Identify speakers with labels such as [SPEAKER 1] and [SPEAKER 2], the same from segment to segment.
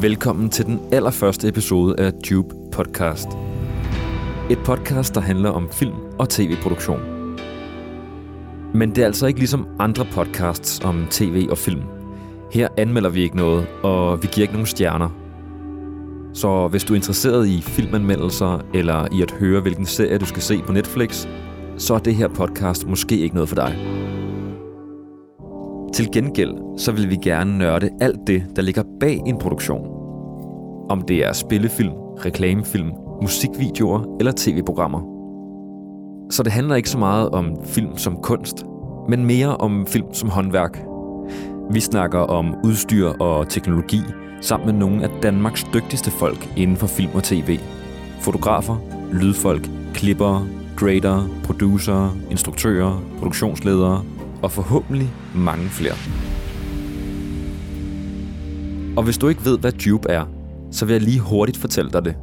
[SPEAKER 1] Velkommen til den allerførste episode af Tube Podcast. Et podcast, der handler om film og tv-produktion. Men det er altså ikke ligesom andre podcasts om tv og film. Her anmelder vi ikke noget, og vi giver ikke nogen stjerner. Så hvis du er interesseret i filmanmeldelser, eller i at høre, hvilken serie du skal se på Netflix, så er det her podcast måske ikke noget for dig. Til gengæld så vil vi gerne nørde alt det, der ligger bag en produktion. Om det er spillefilm, reklamefilm, musikvideoer eller tv-programmer. Så det handler ikke så meget om film som kunst, men mere om film som håndværk. Vi snakker om udstyr og teknologi, sammen med nogle af Danmarks dygtigste folk inden for film og tv. Fotografer, lydfolk, klippere, grader, producer, instruktører, produktionsledere og forhåbentlig mange flere. Og hvis du ikke ved, hvad Jupe er, så vil jeg lige hurtigt fortælle dig det.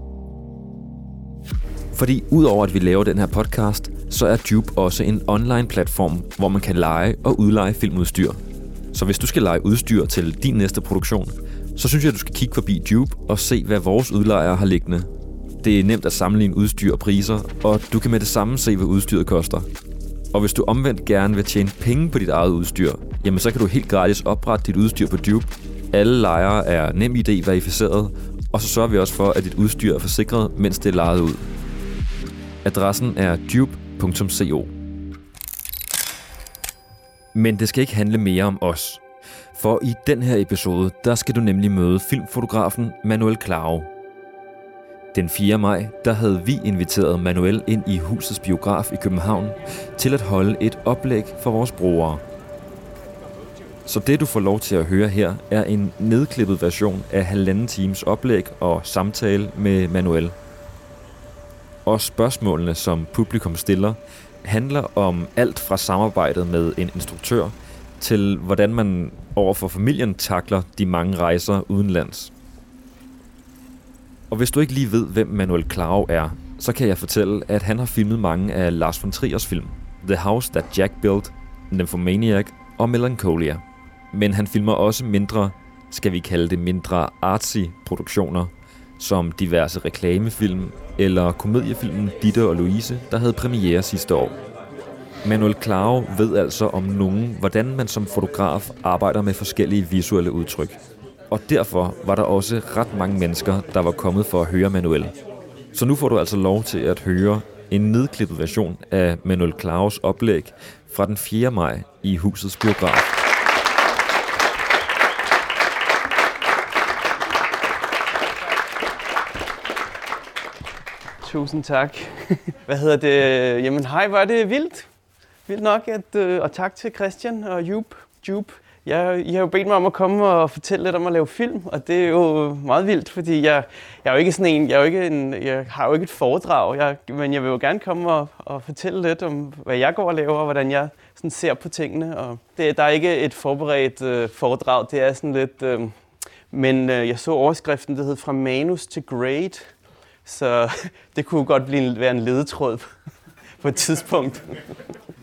[SPEAKER 1] Fordi udover at vi laver den her podcast, så er Jupe også en online platform, hvor man kan lege og udleje filmudstyr. Så hvis du skal lege udstyr til din næste produktion, så synes jeg, at du skal kigge forbi Jupe og se, hvad vores udlejere har liggende. Det er nemt at sammenligne udstyr og priser, og du kan med det samme se, hvad udstyret koster. Og hvis du omvendt gerne vil tjene penge på dit eget udstyr, jamen så kan du helt gratis oprette dit udstyr på Dupe. Alle lejere er NemID verificeret, og så sørger vi også for, at dit udstyr er forsikret, mens det er lejet ud. Adressen er dupe.co. Men det skal ikke handle mere om os. For i den her episode, der skal du nemlig møde filmfotografen Manuel Claro. Den 4. maj, der havde vi inviteret Manuel ind i husets biograf i København til at holde et oplæg for vores brugere. Så det du får lov til at høre her, er en nedklippet version af halvanden times oplæg og samtale med Manuel. Og spørgsmålene, som publikum stiller, handler om alt fra samarbejdet med en instruktør til hvordan man overfor familien takler de mange rejser udenlands. Og hvis du ikke lige ved, hvem Manuel Clau er, så kan jeg fortælle, at han har filmet mange af Lars von Triers film. The House That Jack Built, Nymphomaniac og Melancholia. Men han filmer også mindre, skal vi kalde det mindre artsy produktioner, som diverse reklamefilm eller komediefilmen Ditte og Louise, der havde premiere sidste år. Manuel Claro ved altså om nogen, hvordan man som fotograf arbejder med forskellige visuelle udtryk. Og derfor var der også ret mange mennesker, der var kommet for at høre Manuel. Så nu får du altså lov til at høre en nedklippet version af Manuel Claus oplæg fra den 4. maj i husets biograf.
[SPEAKER 2] Tusind tak. Hvad hedder det? Jamen hej, var det vildt. Vildt nok, at, øh, og tak til Christian og Jup, Jup jeg, I har jo bedt mig om at komme og fortælle lidt om at lave film, og det er jo meget vildt, fordi jeg, jeg er jo ikke sådan en, jeg, er jo ikke en, jeg har jo ikke et foredrag, jeg, men jeg vil jo gerne komme og, og fortælle lidt om, hvad jeg går og laver, og hvordan jeg sådan ser på tingene. Og det, der er ikke et forberedt øh, foredrag, det er sådan lidt... Øh, men øh, jeg så overskriften, det hed Fra manus til grade, så det kunne godt blive, være en ledetråd på et tidspunkt.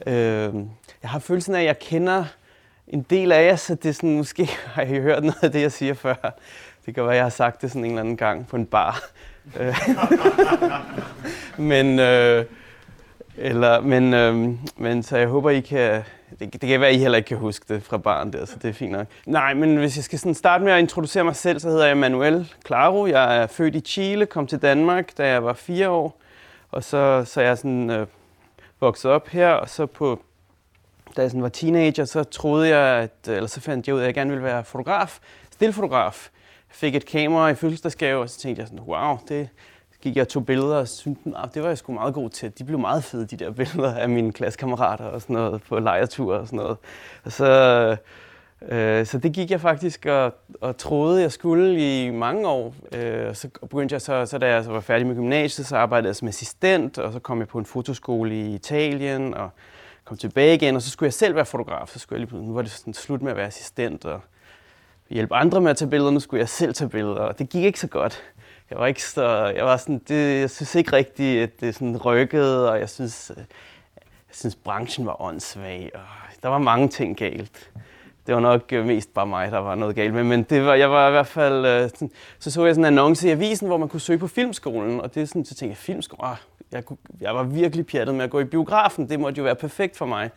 [SPEAKER 2] øh, jeg har følelsen af, at jeg kender en del af jer, så det er sådan, måske har I hørt noget af det, jeg siger før. Det kan være, jeg har sagt det sådan en eller anden gang på en bar. Øh. Men, øh, eller, men, øh, men så jeg håber, I kan... Det, det kan være, I heller ikke kan huske det fra barn der, så det er fint nok. Nej, men hvis jeg skal sådan starte med at introducere mig selv, så hedder jeg Manuel Claro. Jeg er født i Chile, kom til Danmark, da jeg var fire år. Og så, så er jeg sådan, øh, vokset op her, og så på da jeg sådan var teenager, så troede jeg, at, eller så fandt jeg ud af, at jeg gerne ville være fotograf, stillfotograf. Jeg fik et kamera i fødselsdagsgave, og så tænkte jeg sådan, wow, det gik jeg og tog billeder og syntes, at ah, det var jeg sgu meget god til. De blev meget fede, de der billeder af mine klassekammerater og sådan noget på lejertur og sådan noget. Og så, øh, så det gik jeg faktisk og, og troede, jeg skulle i mange år. Øh, så begyndte jeg så, så da jeg så var færdig med gymnasiet, så arbejdede jeg som assistent, og så kom jeg på en fotoskole i Italien, og kom tilbage igen, og så skulle jeg selv være fotograf. Så skulle jeg lige, nu var det sådan slut med at være assistent og hjælpe andre med at tage billeder. Nu skulle jeg selv tage billeder, og det gik ikke så godt. Jeg var ikke så, jeg var sådan, det, jeg synes ikke rigtigt, at det sådan rykkede, og jeg synes, øh, jeg synes branchen var åndssvag, og der var mange ting galt. det var nok øh, mest bare mig, der var noget galt med, men det var, jeg var i hvert fald, øh, sådan, så så jeg sådan en annonce i avisen, hvor man kunne søge på filmskolen, og det er sådan, så tænkte jeg, filmskolen, ah, jeg, kunne, jeg var virkelig pjattet med at gå i biografen, det måtte jo være perfekt for mig.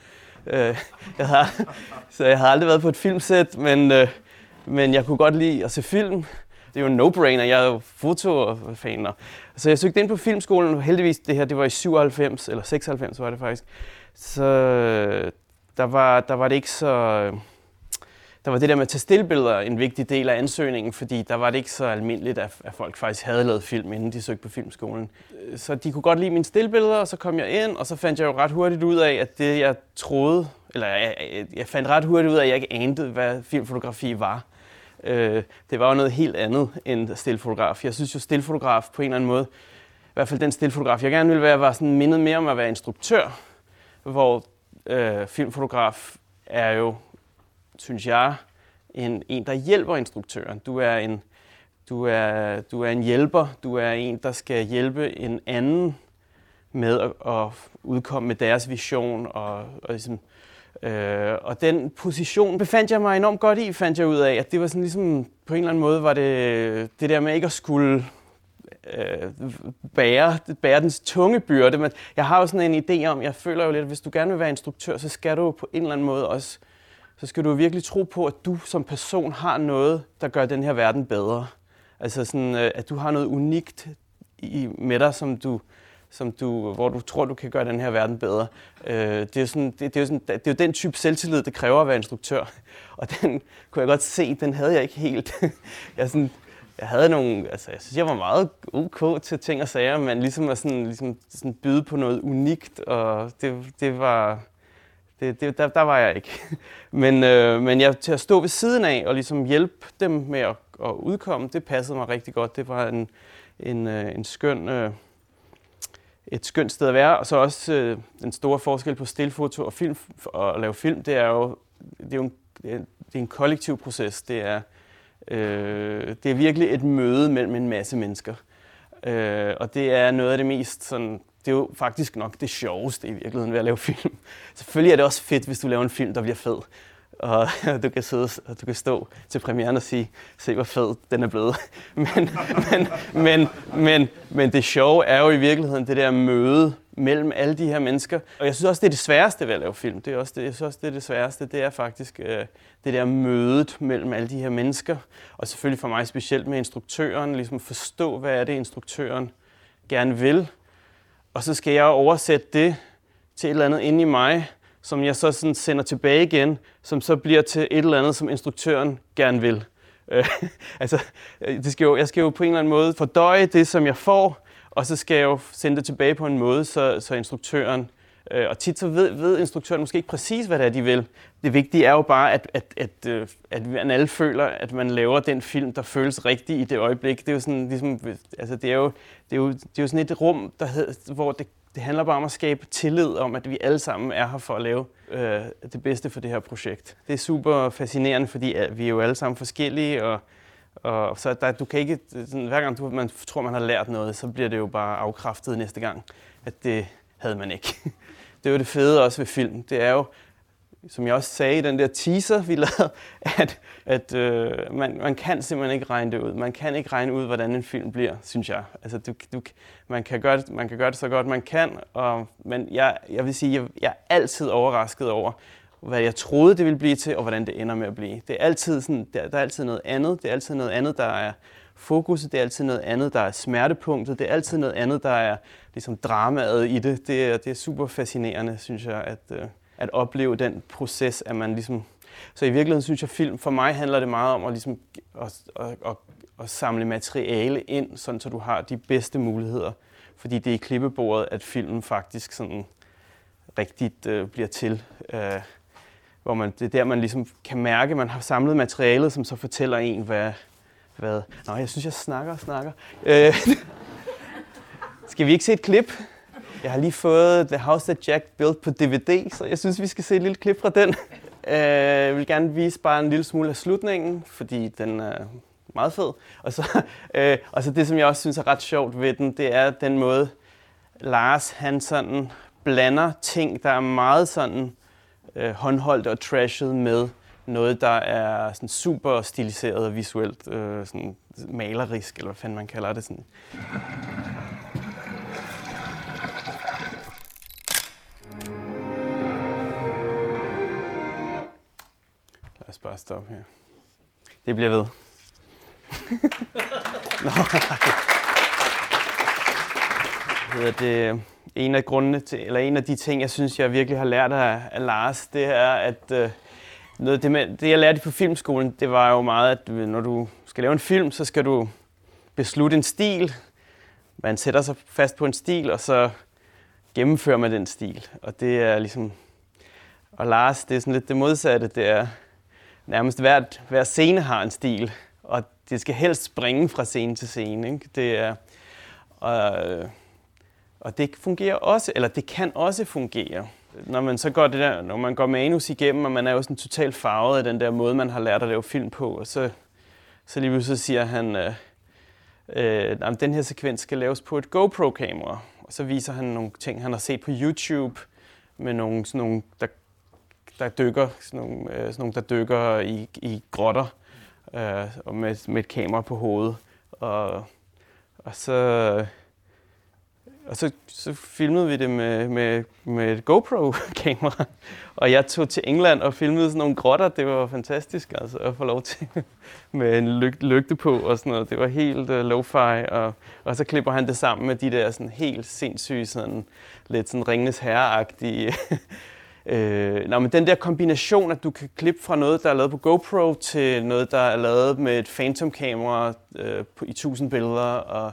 [SPEAKER 2] Øh, jeg har, så jeg har aldrig været på et filmsæt, men, øh, men jeg kunne godt lide at se film. Det er jo en no-brainer, jeg er jo fotofaner. Så jeg søgte ind på filmskolen, og heldigvis, det her det var i 97, eller 96 var det faktisk. Så øh, der var, der var det ikke så... Øh, der var det der med at tage stillbilleder en vigtig del af ansøgningen, fordi der var det ikke så almindeligt, at, at folk faktisk havde lavet film, inden de søgte på filmskolen. Så de kunne godt lide mine stillbilleder, og så kom jeg ind, og så fandt jeg jo ret hurtigt ud af, at det jeg troede, eller jeg, jeg fandt ret hurtigt ud af, at jeg ikke anede, hvad filmfotografi var. Øh, det var jo noget helt andet end stillfotograf. Jeg synes jo, stillfotograf på en eller anden måde, i hvert fald den stillfotograf, jeg gerne ville være, var sådan mindet mere om at være instruktør, hvor øh, filmfotograf er jo, synes jeg, en, en, der hjælper instruktøren. Du er en, du er, du er en hjælper. Du er en, der skal hjælpe en anden med at, at udkomme med deres vision og, og ligesom, Øh, og den position befandt jeg mig enormt godt i, fandt jeg ud af, at det var sådan ligesom, på en eller anden måde var det det der med ikke at skulle øh, bære, bære dens tunge byrde. Men jeg har jo sådan en idé om, jeg føler jo lidt, at hvis du gerne vil være instruktør, så skal du på en eller anden måde også, så skal du virkelig tro på, at du som person har noget, der gør den her verden bedre. Altså sådan, øh, at du har noget unikt i, med dig, som du, som du, hvor du tror, du kan gøre den her verden bedre. Øh, det, er jo sådan, det, det, er jo sådan, det er jo den type selvtillid, det kræver at være instruktør. Og den kunne jeg godt se, den havde jeg ikke helt. jeg, sådan, jeg havde nogle, altså jeg synes, jeg var meget ok til ting og sager, men ligesom at sådan, ligesom sådan byde på noget unikt, og det, det var, det, det, der, der var jeg ikke. Men, øh, men jeg, til at stå ved siden af og ligesom hjælpe dem med at, at udkomme, det passede mig rigtig godt. Det var en, en, øh, en skøn, øh, et skønt sted at være. Og så også øh, den store forskel på stillfoto og film og at lave film, det er jo, det er jo en, det er en kollektiv proces. Det er, øh, det er virkelig et møde mellem en masse mennesker. Øh, og det er noget af det mest sådan, det er jo faktisk nok det sjoveste i virkeligheden ved at lave film. Selvfølgelig er det også fedt, hvis du laver en film, der bliver fed og du kan sidde og du kan stå til premieren og sige, se hvor fed den er blevet. men, men, men, men, men det sjove er jo i virkeligheden det der møde mellem alle de her mennesker. Og jeg synes også, det er det sværeste ved at lave film. Det er også det, jeg synes også, det er det sværeste. Det er faktisk øh, det der mødet mellem alle de her mennesker. Og selvfølgelig for mig specielt med instruktøren, ligesom forstå, hvad er det, instruktøren gerne vil. Og så skal jeg oversætte det til et eller andet inde i mig, som jeg så sådan sender tilbage igen, som så bliver til et eller andet, som instruktøren gerne vil. Øh, altså, øh, det skal jo, jeg skal jo på en eller anden måde fordøje det, som jeg får, og så skal jeg jo sende det tilbage på en måde, så, så instruktøren øh, og tit så ved, ved instruktøren måske ikke præcis, hvad det er, de vil. Det vigtige er jo bare, at, at, at, øh, at man alle føler, at man laver den film, der føles rigtig i det øjeblik. Det er jo sådan, ligesom, altså det er jo, det er jo, det er jo sådan et rum, der hed, hvor det det handler bare om at skabe tillid om, at vi alle sammen er her for at lave øh, det bedste for det her projekt. Det er super fascinerende, fordi ja, vi er jo alle sammen forskellige, og, og så der, du kan ikke, sådan, hver gang du, man tror, man har lært noget, så bliver det jo bare afkræftet næste gang, at det havde man ikke. Det er jo det fede også ved film. Det er jo, som jeg også sagde i den der teaser, vi lavede, at, at øh, man, man kan simpelthen ikke regne det ud. Man kan ikke regne ud, hvordan en film bliver, synes jeg. Altså, du, du, man, kan gøre det, man kan gøre det så godt, man kan, og, men jeg, jeg vil sige, jeg, jeg er altid overrasket over, hvad jeg troede, det ville blive til, og hvordan det ender med at blive. Det er altid sådan, der, der er altid noget andet. Det er altid noget andet, der er fokuset. Det er altid noget andet, der er smertepunktet. Det er altid noget andet, der er ligesom dramaet i det. Det er, det er super fascinerende, synes jeg, at, øh, at opleve den proces, at man ligesom... Så i virkeligheden synes jeg, at film for mig handler det meget om at, ligesom, at, at, at, at samle materiale ind, sådan så du har de bedste muligheder. Fordi det er i klippebordet, at filmen faktisk sådan rigtigt øh, bliver til. Øh, hvor man, det er der, man ligesom kan mærke, at man har samlet materialet, som så fortæller en, hvad hvad Nå, jeg synes, jeg snakker og snakker. Øh, skal vi ikke se et klip? Jeg har lige fået The House That Jack Built på DVD, så jeg synes, vi skal se et lille klip fra den. Øh, jeg vil gerne vise bare en lille smule af slutningen, fordi den er meget fed. Og så, øh, og så det, som jeg også synes er ret sjovt ved den, det er den måde, Lars han sådan blander ting, der er meget sådan øh, håndholdt og trashet med noget, der er sådan super stiliseret og visuelt øh, sådan malerisk, eller hvad fanden man kalder det. Sådan. Lad os bare stoppe her. Det bliver ved. Nå, det, øh, en af grundene til, eller en af de ting, jeg synes, jeg virkelig har lært af, af Lars, det er, at øh, noget, det, med, det, jeg lærte på filmskolen, det var jo meget, at når du skal lave en film, så skal du beslutte en stil. Man sætter sig fast på en stil, og så gennemfører man den stil. Og det er ligesom... Og Lars, det er sådan lidt det modsatte. Det er nærmest hver, hver scene har en stil, og det skal helst springe fra scene til scene. Ikke? Det er... Og, og det fungerer også, eller det kan også fungere når man så går det der, når man går manus igennem, og man er jo sådan totalt farvet af den der måde, man har lært at lave film på, og så, så lige pludselig siger han, øh, øh, at den her sekvens skal laves på et GoPro-kamera. Og så viser han nogle ting, han har set på YouTube, med nogle, sådan nogle der, der dykker, sådan nogle, øh, sådan nogle, der dykker i, i grotter, øh, og med, med et kamera på hovedet. Og, og så og så, så filmede vi det med, med, med et GoPro-kamera. Og jeg tog til England og filmede sådan nogle grotter. Det var fantastisk altså, at få lov til med en lyg, lygte på og sådan noget. Det var helt uh, lo-fi. Og, og så klipper han det sammen med de der sådan helt sindssyge, sådan, lidt sådan ringenes herreagtige Øh, nå, men den der kombination, at du kan klippe fra noget, der er lavet på GoPro, til noget, der er lavet med et Phantom-kamera øh, i 1000 billeder, og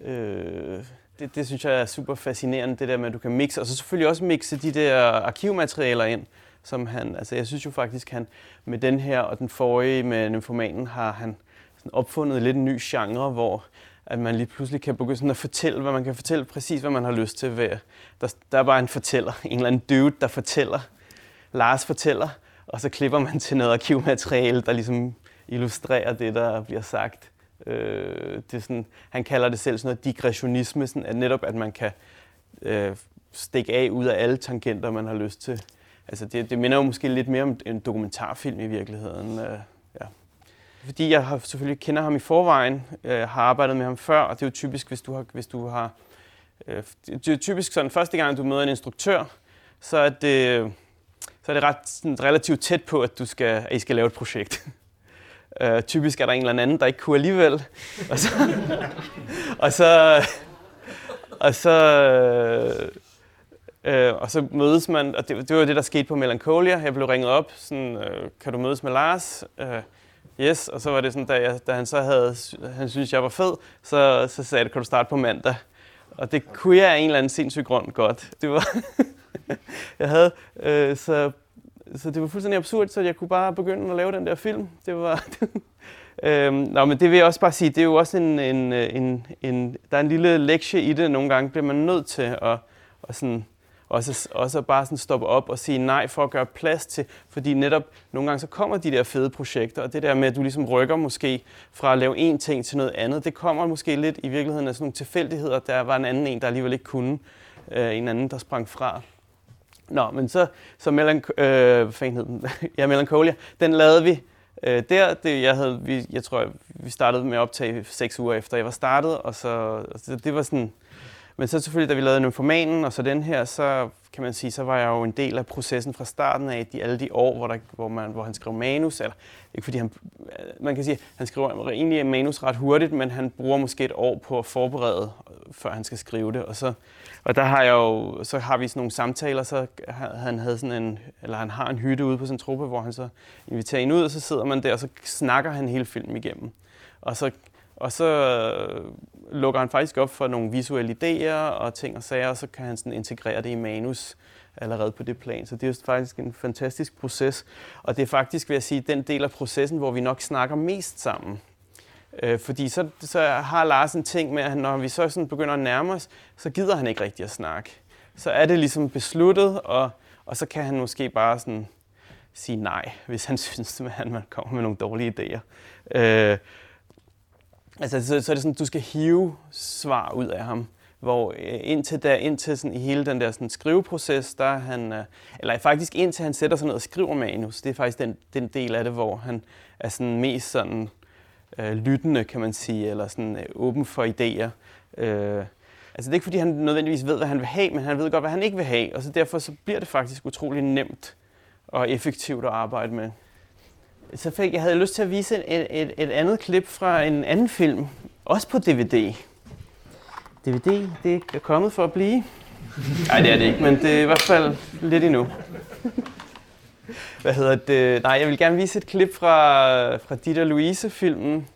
[SPEAKER 2] øh, det, det synes jeg er super fascinerende, det der med, at du kan mixe, og så selvfølgelig også mixe de der arkivmaterialer ind, som han, altså jeg synes jo faktisk, han med den her og den forrige med Nymphomanen har han sådan opfundet lidt en ny genre, hvor at man lige pludselig kan begynde sådan at fortælle, hvad man kan fortælle præcis, hvad man har lyst til. Ved. Der, der er bare en fortæller, en eller anden dude, der fortæller. Lars fortæller, og så klipper man til noget arkivmateriale, der ligesom illustrerer det, der bliver sagt. Øh, det er sådan, han kalder det selv sådan noget digressionisme, sådan at netop at man kan øh, stikke af ud af alle tangenter, man har lyst til. Altså det, det minder jo måske lidt mere om en dokumentarfilm i virkeligheden. Øh, ja. Fordi jeg har, selvfølgelig kender ham i forvejen, øh, har arbejdet med ham før, og det er jo typisk, hvis du har, hvis du har øh, det er typisk sådan, første gang du møder en instruktør, så er det, så er det ret, sådan, relativt tæt på, at, du skal, at I skal lave et projekt. Øh, typisk er der en eller anden, der ikke kunne alligevel. Og så, og så, og så, øh, øh, og så mødes man, og det, det var det, der skete på Melancholia. Jeg blev ringet op, sådan, øh, kan du mødes med Lars? Øh, yes, og så var det sådan, da, jeg, da han så havde, han synes jeg var fed, så, så sagde jeg, kan du starte på mandag? Og det kunne jeg af en eller anden sindssyg grund godt. Det var, jeg havde, øh, så så det var fuldstændig absurd, så jeg kunne bare begynde at lave den der film. Det var... øhm, nå, men det vil jeg også bare sige, det er jo også en, en, en, en... Der er en lille lektie i det. Nogle gange bliver man nødt til at, at sådan, også, også bare sådan stoppe op og sige nej for at gøre plads til. Fordi netop nogle gange så kommer de der fede projekter, og det der med, at du ligesom rykker måske fra at lave én ting til noget andet, det kommer måske lidt i virkeligheden af sådan nogle tilfældigheder. Der var en anden en, der alligevel ikke kunne. Øh, en anden, der sprang fra. Nå, men så, så Melanch- øh, hvad fanden hed den? ja, Melancholia, den lavede vi øh, der. Det, jeg, havde, vi, jeg tror, vi startede med at optage seks uger efter jeg var startet, og så, og så det var sådan... Men så selvfølgelig, da vi lavede Nymphomanen og så den her, så kan man sige, så var jeg jo en del af processen fra starten af, de, alle de år, hvor, der, hvor, man, hvor han skrev manus, eller ikke fordi han, øh, man kan sige, han skriver egentlig manus ret hurtigt, men han bruger måske et år på at forberede, øh, før han skal skrive det, og så og der har jeg jo, så har vi sådan nogle samtaler, så han havde sådan en, eller han har en hytte ude på sin truppe, hvor han så inviterer en ud, og så sidder man der, og så snakker han hele filmen igennem. Og så, og så øh, lukker han faktisk op for nogle visuelle idéer og ting og sager, og så kan han sådan integrere det i manus allerede på det plan. Så det er jo faktisk en fantastisk proces. Og det er faktisk, vil jeg sige, den del af processen, hvor vi nok snakker mest sammen. Øh, fordi så, så har Lars en ting med, at når vi så sådan begynder at nærme os, så gider han ikke rigtig at snakke. Så er det ligesom besluttet, og, og så kan han måske bare sådan sige nej, hvis han synes, at han kommer med nogle dårlige idéer. Øh, altså, så, så er det sådan, du skal hive svar ud af ham. hvor øh, indtil, der, indtil sådan, i hele den der sådan, skriveproces, der er han, øh, eller faktisk indtil han sætter sig ned og skriver manus, det er faktisk den, den del af det, hvor han er sådan mest sådan, øh, lyttende, kan man sige, eller sådan øh, åben for idéer. Øh, altså det er ikke, fordi han nødvendigvis ved, hvad han vil have, men han ved godt, hvad han ikke vil have, og så derfor så bliver det faktisk utrolig nemt og effektivt at arbejde med. Så fik jeg havde lyst til at vise et, et, et andet klip fra en anden film, også på DVD. DVD, det er kommet for at blive. Nej, det er det ikke, men det er i hvert fald lidt endnu. Hvad hedder det? Nej, jeg vil gerne vise et klip fra, fra Dieter Louise-filmen.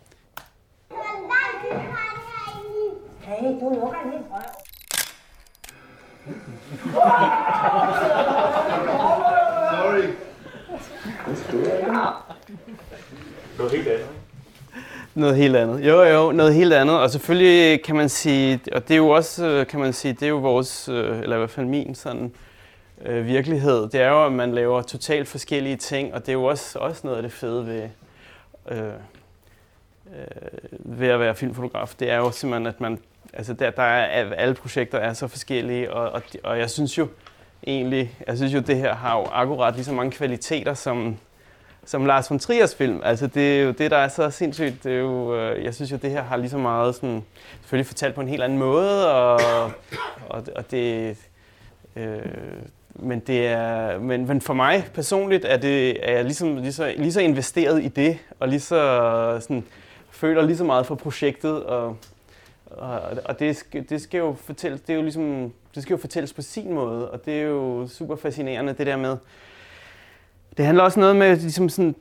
[SPEAKER 2] Hey, du lukker lidt røv. Sorry. Noget helt andet. Noget helt andet. Jo, jo, noget helt andet. Og selvfølgelig kan man sige, og det er jo også, øh, kan man sige, det er jo vores, øh, eller i hvert fald min sådan, øh, virkelighed. Det er jo, at man laver totalt forskellige ting, og det er jo også, også noget af det fede ved, øh, øh, ved at være filmfotograf. Det er jo simpelthen, at man, altså der, der er, alle projekter er så forskellige, og, og, og jeg synes jo egentlig, jeg synes jo, det her har jo akkurat lige så mange kvaliteter, som, som Lars von Triers film. Altså det er jo det, der er så sindssygt. Det er jo, øh, jeg synes jo, det her har lige så meget sådan, selvfølgelig fortalt på en helt anden måde, og, og, og det, øh, men, det er, men, men for mig personligt er, det, er jeg ligesom, lige, så, lige så investeret i det, og lige så sådan, føler lige så meget for projektet, og, og, og det, skal, det skal jo fortælles, det er jo ligesom, det skal jo fortælles på sin måde, og det er jo super fascinerende, det der med, det handler også noget med ligesom sådan,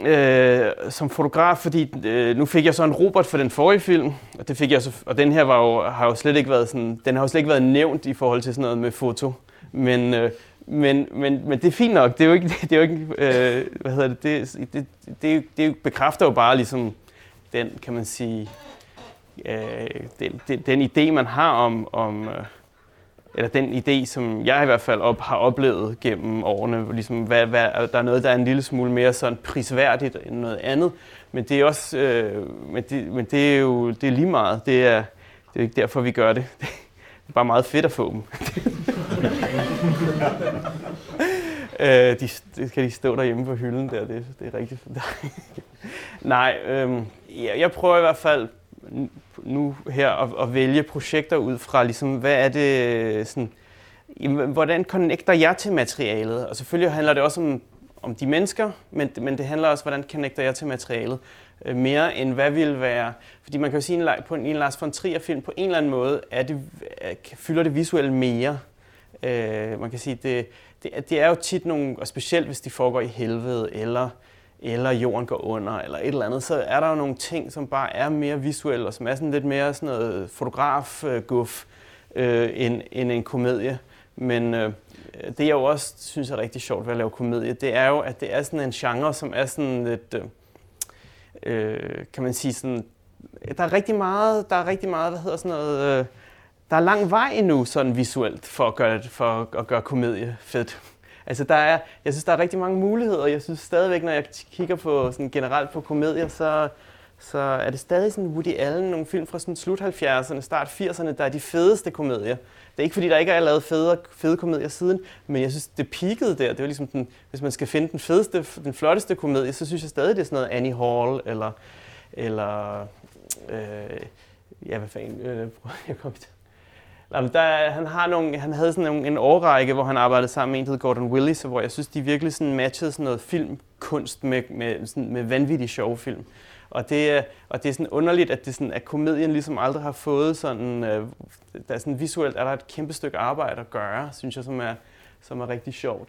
[SPEAKER 2] øh, som fotograf, fordi øh, nu fik jeg så en Robert for den forrige film, og det fik jeg så, og den her var jo, har jo slet ikke været sådan, den har jo slet ikke været nævnt i forhold til sådan noget med foto. Men, øh, men, men, men det er fint nok. Det er jo ikke, det er jo ikke øh, hvad hedder det, det, det, det, det bekræfter jo bare ligesom den, kan man sige, øh, den, den, den idé, man har om, om øh, eller den idé, som jeg i hvert fald op, har oplevet gennem årene, ligesom hvad, hvad, der er noget, der er en lille smule mere sådan prisværdigt end noget andet, men det er også, øh, men, det, men det er jo det er lige meget. Det er, det er ikke derfor, vi gør det. Det er bare meget fedt at få dem. øh, de, de skal de stå derhjemme på hylden der, det, det er rigtigt. Nej, øh, jeg, jeg prøver i hvert fald nu her at, at vælge projekter ud fra, ligesom, hvad er det, sådan, hvordan connecter jeg til materialet? Og selvfølgelig handler det også om, om de mennesker, men, men det handler også, hvordan connecter jeg til materialet? Øh, mere end hvad vil være... Fordi man kan jo sige, at på en, en Lars von Trier-film på en eller anden måde er det, fylder det visuelt mere. Øh, man kan sige, det, det, det er jo tit nogle, og specielt hvis de foregår i helvede, eller eller jorden går under, eller et eller andet, så er der jo nogle ting, som bare er mere visuelle, og som er sådan lidt mere sådan noget fotograf-guf øh, end, end en komedie. Men øh, det jeg jo også synes er rigtig sjovt ved at lave komedie, det er jo, at det er sådan en genre, som er sådan lidt, øh, øh kan man sige sådan, der er rigtig meget, der er rigtig meget, hvad hedder sådan noget, øh, der er lang vej endnu sådan visuelt for at gøre, for at gøre komedie fedt. Altså der er, jeg synes, der er rigtig mange muligheder. Jeg synes stadigvæk, når jeg kigger på sådan generelt på komedier, så, så er det stadig sådan Woody Allen, nogle film fra sådan slut 70'erne, start 80'erne, der er de fedeste komedier. Det er ikke fordi, der ikke er lavet fede, fede komedier siden, men jeg synes, det peakede der. Det var ligesom den, hvis man skal finde den fedeste, den flotteste komedie, så synes jeg stadig, det er sådan noget Annie Hall, eller, eller øh, ja, hvad fanden, øh, jeg kom til Jamen, der, han, har nogle, han havde sådan en, en årrække, hvor han arbejdede sammen med en, der hed Gordon Willis, hvor jeg synes, de virkelig sådan matchede sådan noget filmkunst med, med, sådan, med vanvittig sjove film. Og det, og det er sådan underligt, at, det sådan, at komedien ligesom aldrig har fået sådan, øh, der er sådan visuelt er der et kæmpe stykke arbejde at gøre, synes jeg, som er, som er rigtig sjovt.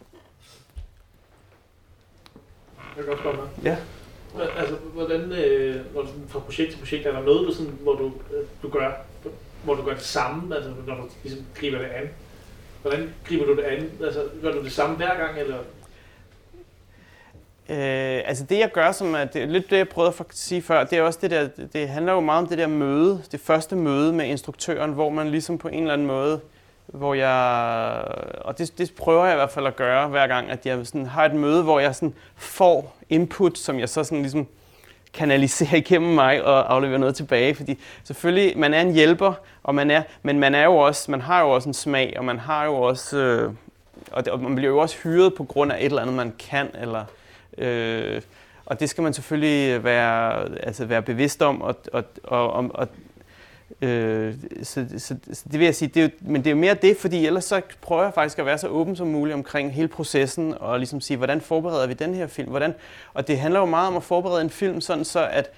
[SPEAKER 3] Jeg kan godt spørge mig.
[SPEAKER 2] Ja.
[SPEAKER 3] Altså, hvordan, øh, hvor du, fra projekt til projekt, er der noget, du, sådan, hvor du, øh, du gør hvor du gør det samme, altså når du ligesom griber det an? Hvordan griber du det an? Altså, gør du det samme hver gang, eller?
[SPEAKER 2] Øh, altså det jeg gør, som er, det er lidt det jeg prøvede at sige før, det er også det der, det handler jo meget om det der møde, det første møde med instruktøren, hvor man ligesom på en eller anden måde, hvor jeg, og det, det prøver jeg i hvert fald at gøre hver gang, at jeg sådan har et møde, hvor jeg sådan får input, som jeg så sådan ligesom kanalisere igennem mig og aflevere noget tilbage, fordi selvfølgelig, man er en hjælper, og man er, men man er jo også, man har jo også en smag, og man har jo også, øh, og, det, og man bliver jo også hyret på grund af et eller andet, man kan, eller, øh, og det skal man selvfølgelig være, altså være bevidst om, og, og, og, og, og Øh, så, så, så det vil jeg sige, det er jo, men det er jo mere det, fordi ellers så prøver jeg faktisk at være så åben som muligt omkring hele processen, og ligesom sige, hvordan forbereder vi den her film? Hvordan, og det handler jo meget om at forberede en film, sådan så at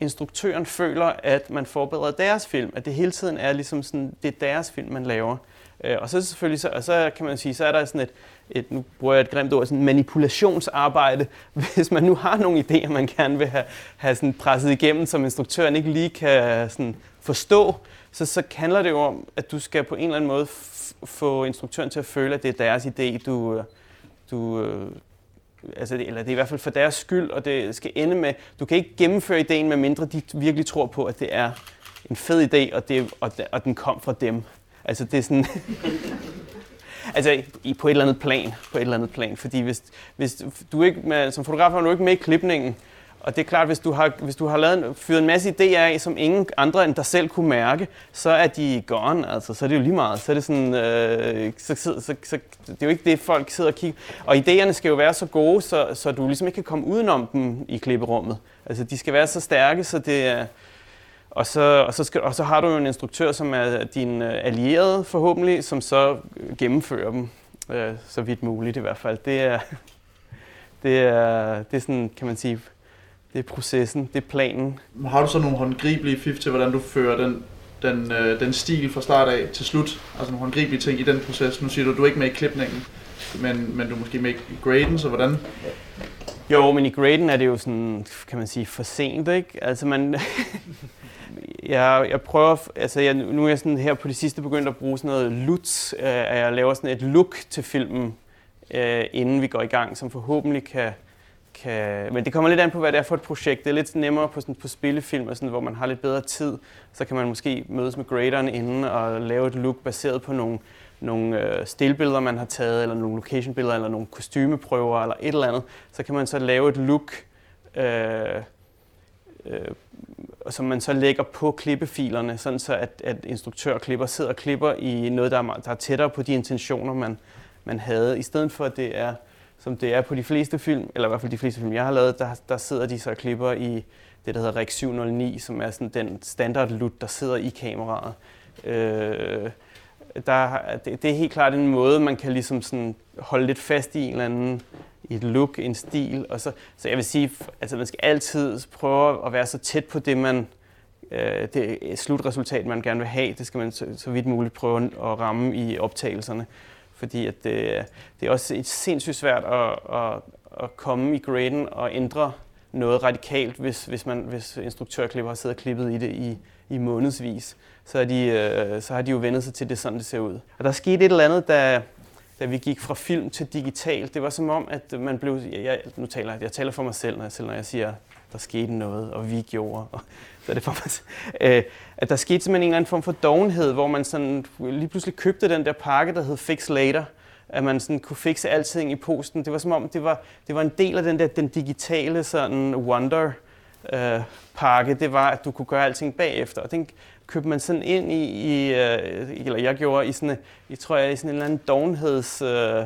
[SPEAKER 2] instruktøren føler, at man forbereder deres film, at det hele tiden er ligesom sådan, det er deres film, man laver. Øh, og så selvfølgelig, så, og så kan man sige, så er der sådan et, et, nu bruger jeg et grimt ord, sådan manipulationsarbejde, hvis man nu har nogle idéer, man gerne vil have, have sådan presset igennem, som instruktøren ikke lige kan sådan forstå, så, så handler det jo om, at du skal på en eller anden måde få instruktøren til at føle, at det er deres idé, du, du øh, altså eller det er i hvert fald for deres skyld, og det skal ende med, du kan ikke gennemføre ideen, medmindre de virkelig tror på, at det er en fed idé, og, det, og, og den kom fra dem. Altså det er sådan... altså i, på et eller andet plan, på et eller andet plan, fordi hvis, hvis du ikke, med, som fotograf er du ikke med i klipningen, og det er klart, hvis du har, hvis du har lavet, fyret en masse idéer af, som ingen andre end dig selv kunne mærke, så er de gone, altså, så er det jo lige meget. Så er det sådan, øh, så, så, så, så, det er jo ikke det, folk sidder og kigger. Og idéerne skal jo være så gode, så, så du ligesom ikke kan komme udenom dem i klipperummet. Altså, de skal være så stærke, så det er, og så, og, så skal, og så har du jo en instruktør, som er din øh, allierede forhåbentlig, som så gennemfører dem, øh, så vidt muligt i hvert fald. Det er, det er, det er sådan, kan man sige, det er processen, det er planen.
[SPEAKER 4] Har du så nogle håndgribelige fif til, hvordan du fører den, den, øh, den stil fra start af til slut? Altså nogle håndgribelige ting i den proces. Nu siger du, du er ikke med i klipningen, men, men du er måske med i graden, så hvordan?
[SPEAKER 2] Jo, men i graden er det jo sådan, kan man sige, for sent, ikke? Altså man... jeg, jeg prøver, altså jeg, nu er jeg sådan her på det sidste begyndt at bruge sådan noget LUTS, øh, at jeg laver sådan et look til filmen, øh, inden vi går i gang, som forhåbentlig kan, kan... Men det kommer lidt an på, hvad det er for et projekt. Det er lidt nemmere på, sådan, på spillefilm, og sådan, hvor man har lidt bedre tid. Så kan man måske mødes med graderen inden og lave et look baseret på nogle, nogle øh, stillbilleder, man har taget, eller nogle locationbilleder, eller nogle kostymeprøver, eller et eller andet. Så kan man så lave et look, øh, øh, som man så lægger på klippefilerne, sådan så at, at instruktør og klipper sidder og klipper i noget, der er, der er tættere på de intentioner, man, man havde, i stedet for at det er som det er på de fleste film, eller i hvert fald de fleste film, jeg har lavet, der, der sidder de så og klipper i det, der hedder Rec 709, som er sådan den standard lut, der sidder i kameraet. Øh, der, det, det er helt klart en måde, man kan ligesom sådan holde lidt fast i en eller anden et look, en stil. Og så, så jeg vil sige, altså man skal altid prøve at være så tæt på det, man, øh, det slutresultat, man gerne vil have. Det skal man så, så vidt muligt prøve at ramme i optagelserne fordi at det, det er også et sindssygt svært at, at, at komme i graden og ændre noget radikalt, hvis, hvis, man, hvis instruktørklipper har siddet og klippet i det i, i månedsvis. Så, er de, øh, så har de jo vendet sig til det, sådan det ser ud. Og der skete et eller andet, da, da vi gik fra film til digital. Det var som om, at man blev... Jeg, nu taler jeg taler for mig selv, når jeg, selv når jeg siger, der skete noget, og vi gjorde. Og, så er det for mig, øh, at der skete simpelthen en eller anden form for dovenhed, hvor man sådan lige pludselig købte den der pakke, der hed Fix Later, at man sådan kunne fikse alting i posten. Det var som om, det var, det var en del af den der den digitale sådan wonder øh, pakke, det var, at du kunne gøre alting bagefter. Og den købte man sådan ind i, i øh, eller jeg gjorde i sådan, jeg tror jeg, i sådan en eller anden dovenheds øh,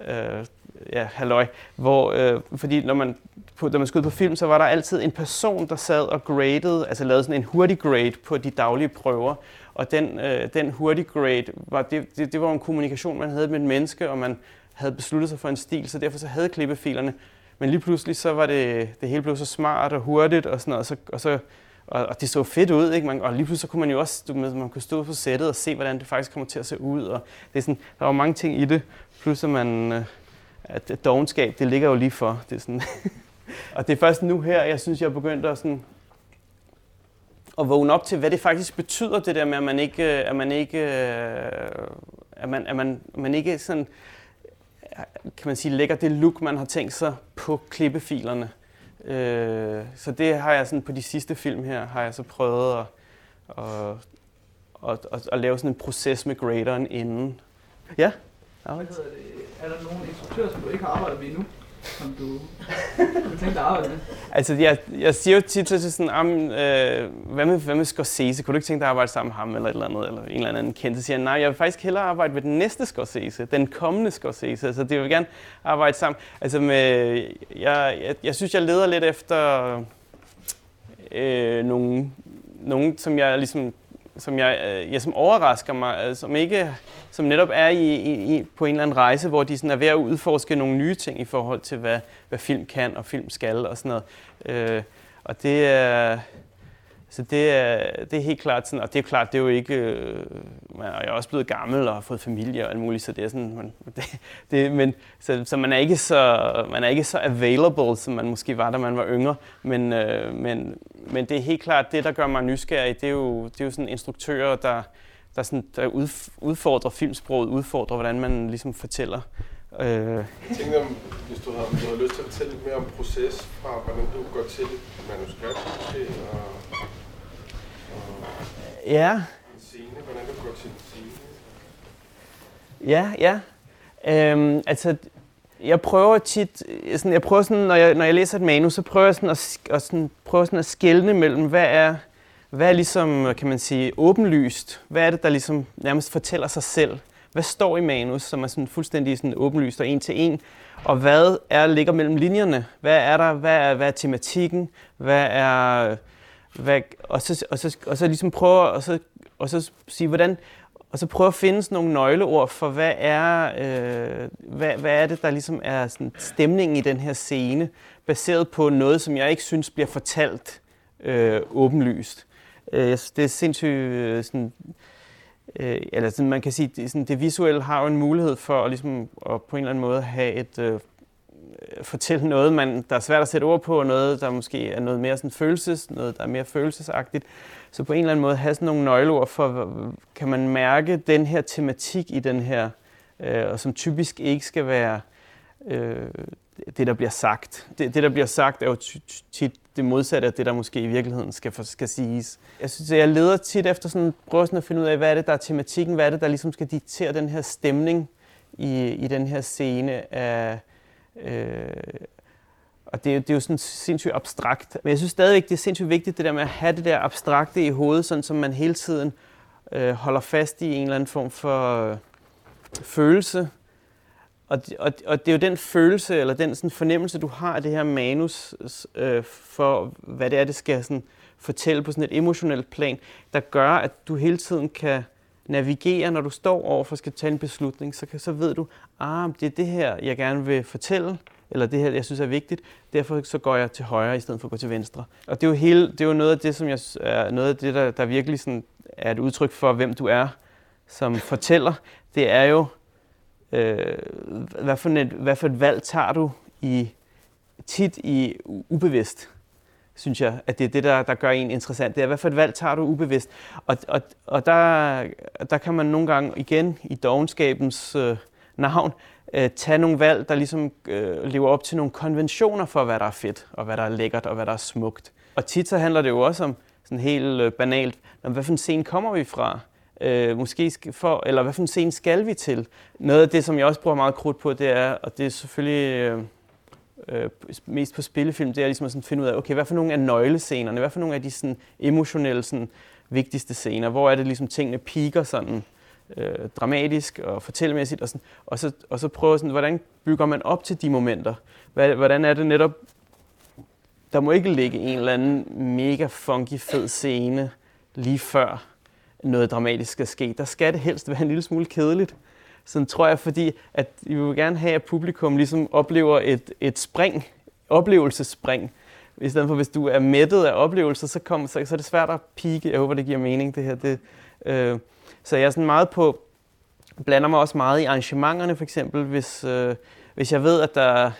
[SPEAKER 2] øh, ja, halløj, hvor, øh, fordi når man, på, når man skulle på film, så var der altid en person, der sad og gradede, altså lavede sådan en hurtig grade på de daglige prøver, og den, øh, den hurtig grade, var, det, det, det var en kommunikation, man havde med et menneske, og man havde besluttet sig for en stil, så derfor så havde klippefilerne. Men lige pludselig så var det, det hele blev så smart og hurtigt og sådan noget, og så, og så og, og det så fedt ud, ikke? Man, og lige pludselig så kunne man jo også, du, man kunne stå på sættet og se, hvordan det faktisk kommer til at se ud. Og det er sådan, der var mange ting i det, plus at man, øh, at dogenskab, det ligger jo lige for. Det er sådan og det er først nu her, jeg synes, jeg er begyndt at, sådan, at vågne op til, hvad det faktisk betyder, det der med, at man ikke, øh, at man ikke, øh, at man, at man, man ikke sådan, øh, kan man sige, lægger det look, man har tænkt sig på klippefilerne. Øh, så det har jeg sådan på de sidste film her, har jeg så prøvet at, at, at, at, at lave sådan en proces med graderen inden. Ja?
[SPEAKER 4] Hvad hedder det? Er der nogle instruktører, som du ikke har arbejdet med endnu?
[SPEAKER 5] Som du kunne tænke dig at arbejde med?
[SPEAKER 2] Altså, jeg, jeg siger jo tit til sådan, um, øh, hvad, med, hvad med Scorsese? Kunne du ikke tænke dig at arbejde sammen med ham eller et eller andet? Eller en eller anden kendte siger nej, jeg vil faktisk hellere arbejde med den næste Scorsese, den kommende Scorsese. Altså, det vil gerne arbejde sammen. Altså, med, jeg, jeg, jeg synes, jeg leder lidt efter øh, nogle, nogle, som jeg ligesom som jeg, øh, ja, som overrasker mig, altså, som ikke, som netop er i, i, på en eller anden rejse, hvor de sådan er ved at udforske nogle nye ting i forhold til, hvad, hvad film kan og film skal og sådan noget. Øh, og det er, så det er, det er helt klart sådan, og det er klart, det er jo ikke, øh, jeg er også blevet gammel og har fået familie og alt muligt, så det er sådan, man, det, det, men, så, så man er ikke så, man er ikke så available, som man måske var, da man var yngre, men, øh, men, men det er helt klart, det der gør mig nysgerrig, det er jo, det er jo sådan instruktører, der, der, sådan, der udfordrer filmsproget, udfordrer, hvordan man ligesom fortæller.
[SPEAKER 6] Øh. Jeg tænkte, om, hvis du har, du havde lyst til at fortælle lidt mere om proces fra, hvordan du går til et manuskript, måske, og
[SPEAKER 2] Ja.
[SPEAKER 6] En scene, hvordan du går til scene.
[SPEAKER 2] Ja, ja. Øhm, altså, jeg prøver tit, sådan, jeg prøver sådan, når jeg, når jeg læser et manus, så prøver jeg sådan at, at, sådan, prøver sådan at skelne mellem, hvad er, hvad er ligesom, kan man sige, åbenlyst? Hvad er det, der ligesom nærmest fortæller sig selv? Hvad står i manus, som er sådan fuldstændig sådan åbenlyst og en til en? Og hvad er ligger mellem linjerne? Hvad er der? Hvad er, hvad er tematikken? Hvad er hvad, og, så, og, så, og så ligesom prøve og så, og så sige, hvordan, og så prøve at finde sådan nogle nøgleord for, hvad er, øh, hvad, hvad er det, der ligesom er sådan stemningen i den her scene, baseret på noget, som jeg ikke synes bliver fortalt øh, åbenlyst. Øh, det er sindssygt øh, sådan, øh, eller sådan, man kan sige, det, sådan, det visuelle har jo en mulighed for at, ligesom, at på en eller anden måde have et øh, fortælle noget, man, der er svært at sætte ord på, og noget, der måske er noget mere sådan følelses, noget, der er mere følelsesagtigt. Så på en eller anden måde have sådan nogle nøgleord for, kan man mærke den her tematik i den her, øh, og som typisk ikke skal være øh, det, der bliver sagt. Det, det, der bliver sagt, er jo tit det modsatte af det, der måske i virkeligheden skal, skal siges. Jeg synes, at jeg leder tit efter sådan, prøver sådan at finde ud af, hvad er det, der er tematikken, hvad er det, der ligesom skal diktere den her stemning i, i den her scene af, Øh, og det, det er jo sådan sindssygt abstrakt. Men jeg synes stadigvæk, det er sindssygt vigtigt, det der med at have det der abstrakte i hovedet, sådan som man hele tiden øh, holder fast i en eller anden form for øh, følelse. Og, og, og det er jo den følelse, eller den sådan fornemmelse, du har af det her manus, øh, for hvad det er, det skal sådan fortælle på sådan et emotionelt plan, der gør, at du hele tiden kan navigere, når du står over for at skal tage en beslutning, så, kan, så ved du, ah, det er det her, jeg gerne vil fortælle, eller det her, jeg synes er vigtigt, derfor så går jeg til højre i stedet for at gå til venstre. Og det er jo, hele, det er jo noget af det, som jeg, er noget af det, der, der virkelig sådan er et udtryk for, hvem du er som fortæller. Det er jo, øh, hvad, for et, hvad for et valg tager du i tit i ubevidst synes jeg, at det er det, der, der gør en interessant. Det er, hvad for et valg tager du ubevidst? Og, og, og der, der kan man nogle gange igen i dogenskabens øh, navn øh, tage nogle valg, der ligesom øh, lever op til nogle konventioner for, hvad der er fedt, og hvad der er lækkert, og hvad der er smukt. Og tit så handler det jo også om sådan helt øh, banalt, om hvad for en scene kommer vi fra? Øh, måske for, eller hvad for en scene skal vi til? Noget af det, som jeg også bruger meget krudt på, det er, og det er selvfølgelig... Øh, øh, mest på spillefilm, det er ligesom at sådan finde ud af, okay, hvad for nogle af nøglescenerne, hvad for nogle af de sådan, emotionelle sådan, vigtigste scener, hvor er det ligesom tingene piker sådan øh, dramatisk og fortællemæssigt, og, sådan, og, så, og så prøve sådan, hvordan bygger man op til de momenter? Hvad, hvordan er det netop, der må ikke ligge en eller anden mega funky fed scene lige før noget dramatisk skal ske. Der skal det helst være en lille smule kedeligt. Sådan tror jeg, fordi at vi vil gerne have, at publikum ligesom oplever et, et spring, oplevelsespring. I stedet for, hvis du er mættet af oplevelser, så, kom, så, så er det svært at pike. Jeg håber, det giver mening, det her. Det, øh, så jeg er sådan meget på, blander mig også meget i arrangementerne, for eksempel, hvis, øh, hvis jeg ved, at der er